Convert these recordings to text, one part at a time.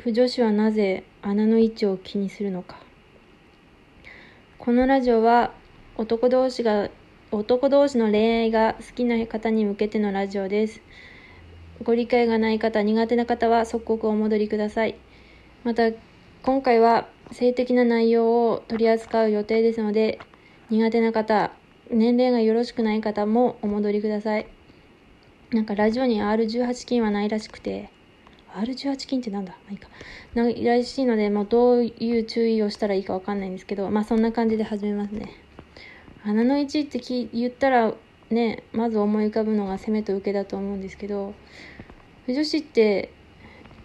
不女子はなぜ穴の位置を気にするのか。このラジオは男同士が男同士の恋愛が好きな方に向けてのラジオです。ご理解がない方苦手な方は即刻お戻りください。また今回は性的な内容を取り扱う予定ですので苦手な方年齢がよろしくない方もお戻りください。なんかラジオに R18 金はないらしくて。R18 金ってなんだ？まあいいか。ないらしいので、もうどういう注意をしたらいいかわかんないんですけど、まあそんな感じで始めますね。穴の位置って言ったら、ね、まず思い浮かぶのが攻めと受けだと思うんですけど、不女子って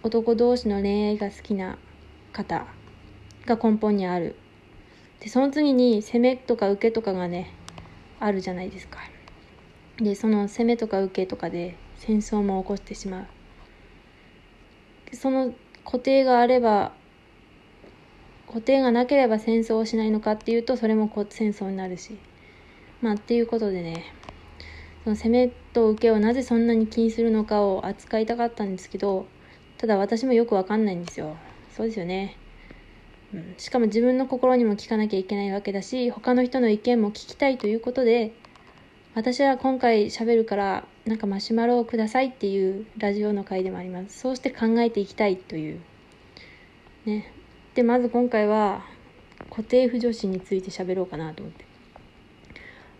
男同士の恋愛が好きな方が根本にある。で、その次に攻めとか受けとかがね、あるじゃないですか。で、その攻めとか受けとかで戦争も起こしてしまう。その固定があれば固定がなければ戦争をしないのかっていうとそれも戦争になるし。まあっていうことでねその攻めと受けをなぜそんなに気にするのかを扱いたかったんですけどただ私もよくわかんないんですよ。そうですよね、うん、しかも自分の心にも聞かなきゃいけないわけだし他の人の意見も聞きたいということで私は今回喋るからなんかマシュマロをくださいっていうラジオの回でもあります。そうして考えていきたいという。ね。で、まず今回は固定不女子について喋ろうかなと思って。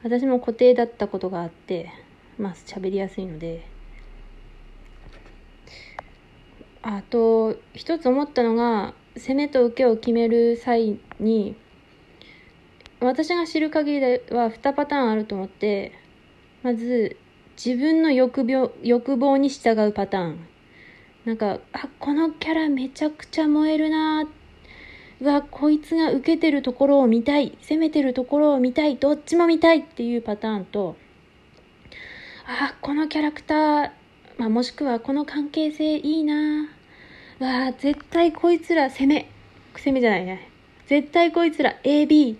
私も固定だったことがあって、まあ喋りやすいので。あと、一つ思ったのが、攻めと受けを決める際に、私が知る限りでは2パターンあると思って、まず、自分の欲望欲望に従うパターン。なんか、あ、このキャラめちゃくちゃ燃えるなうわ、こいつが受けてるところを見たい。攻めてるところを見たい。どっちも見たいっていうパターンと、あ、このキャラクター、まあ、もしくはこの関係性いいなうわ、絶対こいつら攻め。攻めじゃないね。絶対こいつら AB。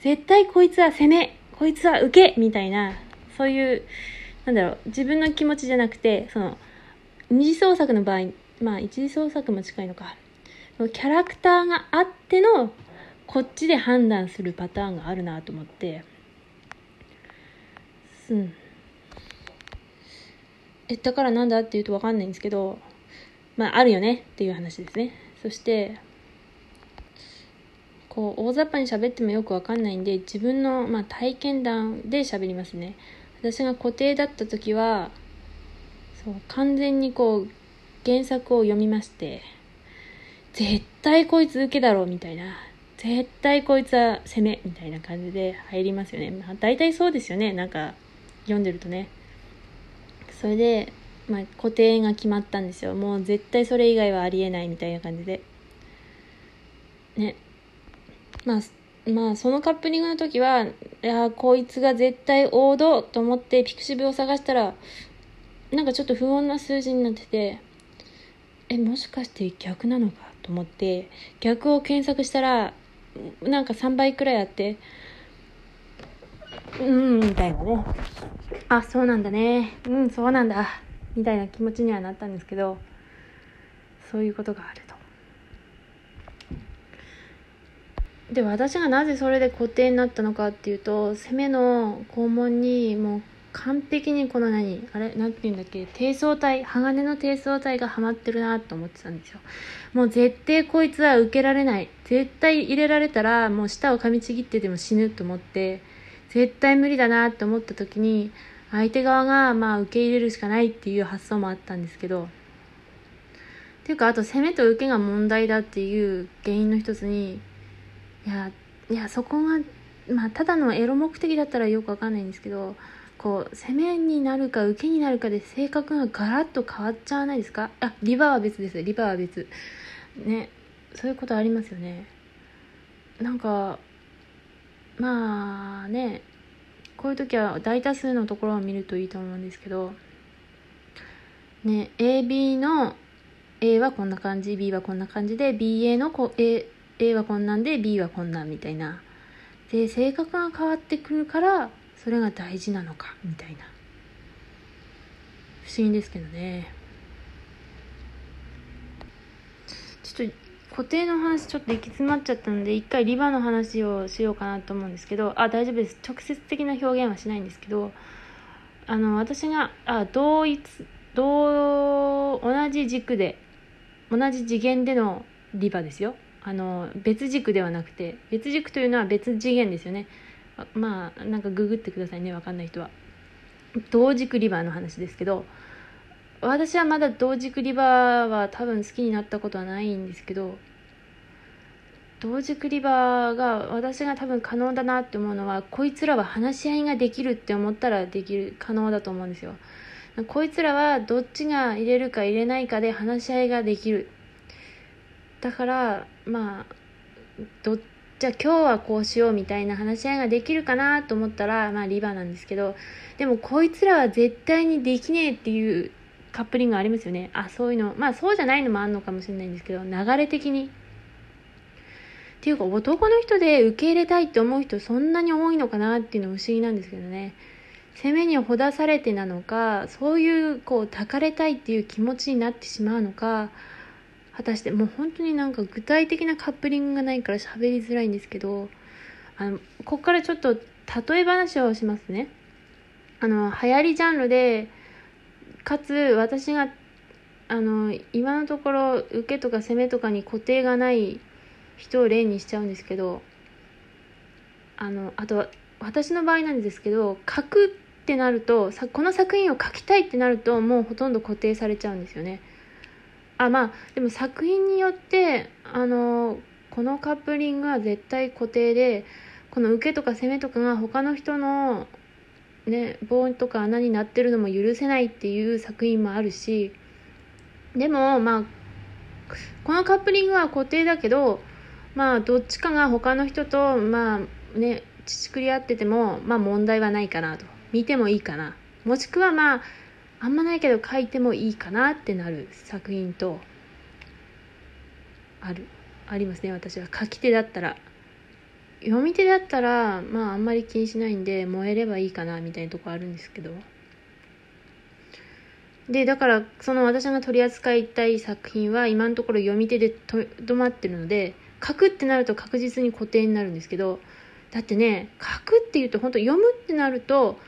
絶対こいつは攻め。こいつは受けみたいな、そういうなんだろう、自分の気持ちじゃなくて、その、二次創作の場合、まあ一次創作も近いのか。キャラクターがあっての、こっちで判断するパターンがあるなと思って、うん。え、だからなんだって言うとわかんないんですけど、まああるよねっていう話ですね。そして、こう、大雑把に喋ってもよくわかんないんで、自分の、まあ、体験談で喋りますね。私が固定だった時はそう完全にこう原作を読みまして絶対こいつ受けだろうみたいな絶対こいつは攻めみたいな感じで入りますよね、まあ、大体そうですよね。なんか読んでるとね。それで、まあ、固定が決まったんですよ。もう絶対それ以外はありえないみたいな感じで。ね。まあまあそのカップリングの時は、いやこいつが絶対王道と思ってピクシブを探したら、なんかちょっと不穏な数字になってて、え、もしかして逆なのかと思って、逆を検索したら、なんか3倍くらいあって、うん、みたいなね。あ、そうなんだね。うん、そうなんだ。みたいな気持ちにはなったんですけど、そういうことがあると。で私がなぜそれで固定になったのかっていうと攻めの肛門にもう完璧にこの何あれ何て言うんだっけ低層体鋼の低層体がはまってるなと思ってたんですよ。もう絶対こいつは受けられない。絶対入れられたらもう舌を噛みちぎってでも死ぬと思って絶対無理だなと思った時に相手側がまあ受け入れるしかないっていう発想もあったんですけどっていうかあと攻めと受けが問題だっていう原因の一つにいやいやそこがまあただのエロ目的だったらよくわかんないんですけどこう攻めになるか受けになるかで性格がガラッと変わっちゃわないですか？あリバーは別です。リバーは別。ね。そういうことありますよね。なんかまあね。こういう時は大多数のところを見るといいと思うんですけどね。AB の A はこんな感じ B はこんな感じで BA のこ A A はこんなんで B はこんなんみたいな。で性格が変わってくるからそれが大事なのかみたいな。不思議ですけどね。ちょっと固定の話ちょっと行き詰まっちゃったので一回リバの話をしようかなと思うんですけどあ大丈夫です。直接的な表現はしないんですけどあの私があ同一同同じ軸で同じ次元でのリバですよ。あの別軸ではなくて別軸というのは別次元ですよね。まあなんかググってくださいね分かんない人は。同軸リバーの話ですけど私はまだ同軸リバーは多分好きになったことはないんですけど同軸リバーが私が多分可能だなって思うのはこいつらは話し合いができるって思ったらできる可能だと思うんですよ。こいつらはどっちが入れるか入れないかで話し合いができる。だからまあどじゃあ今日はこうしようみたいな話し合いができるかなと思ったらまあリバーなんですけどでもこいつらは絶対にできねえっていうカップリングありますよね。あそういうのまあそうじゃないのもあるのかもしれないんですけど流れ的に。っていうか男の人で受け入れたいって思う人そんなに多いのかなっていうのは不思議なんですけどね。攻めにほだされてなのかそういうこう抱かれたいっていう気持ちになってしまうのか果たしてもう本当になんか具体的なカップリングがないから喋りづらいんですけどあのここからちょっと例え話をしますねあの流行りジャンルでかつ私があの今のところ受けとか攻めとかに固定がない人を例にしちゃうんですけどあのあと私の場合なんですけど書くってなるとこの作品を書きたいってなるともうほとんど固定されちゃうんですよね。あまあでも作品によってあのこのカップリングは絶対固定でこの受けとか攻めとかが他の人のね、棒とか穴になってるのも許せないっていう作品もあるしでもまあこのカップリングは固定だけどまあどっちかが他の人とまあね乳くり合っててもまあ問題はないかなと。見てもいいかな。もしくはまああんまないけど書いてもいいかなってなる作品とあるありますね。私は。書き手だったら。読み手だったらまああんまり気にしないんで燃えればいいかなみたいなとこあるんですけど。でだからその私が取り扱いたい作品は今のところ読み手でとどまってるので書くってなると確実に固定になるんですけど。だってね書くっていうと本当読むってなると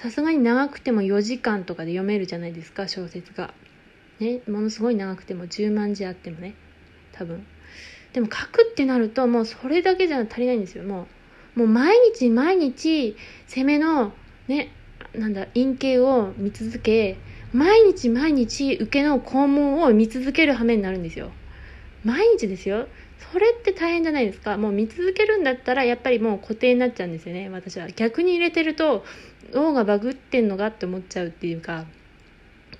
さすがに長くても4時間とかで読めるじゃないですか小説が。ねものすごい長くても10万字あってもね多分。でも書くってなるともうそれだけじゃ足りないんですよもうもう毎日毎日攻めのねなんだ陰形を見続け毎日毎日受けの肛門を見続ける羽目になるんですよ毎日ですよ。それって大変じゃないですか。もう見続けるんだったらやっぱりもう固定になっちゃうんですよね。私は。逆に入れてると脳がバグってんのかって思っちゃうっていうか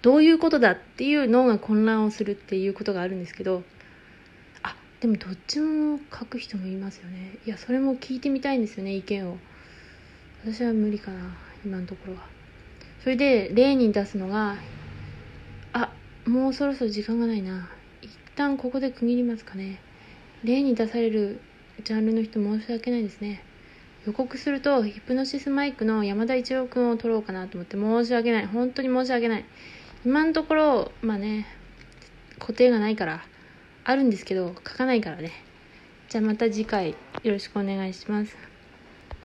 どういうことだっていう脳が混乱をするっていうことがあるんですけどあでもどっちも書く人もいますよね。いやそれも聞いてみたいんですよね意見を。私は無理かな今のところは。それで例に出すのがあもうそろそろ時間がないな。旦ここで区切りますかね。例に出されるジャンルの人申し訳ないですね。予告するとヒプノシスマイクの山田一郎君を撮ろうかなと思って申し訳ない。本当に申し訳ない。今のところまあね固定がないからあるんですけど書かないからね。じゃあまた次回よろしくお願いします。